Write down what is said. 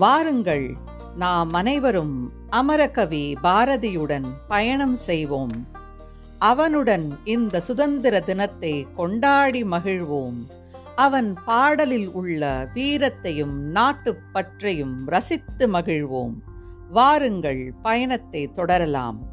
வாருங்கள் நாம் அனைவரும் அமரகவி பாரதியுடன் பயணம் செய்வோம். அவனுடன் இந்த சுதந்திர தினத்தை கொண்டாடி மகிழ்வோம். அவன் பாடலில் உள்ள வீரத்தையும் நாட்டுப்பற்றையும் ரசித்து மகிழ்வோம். வாருங்கள் பயணத்தை தொடரலாம்.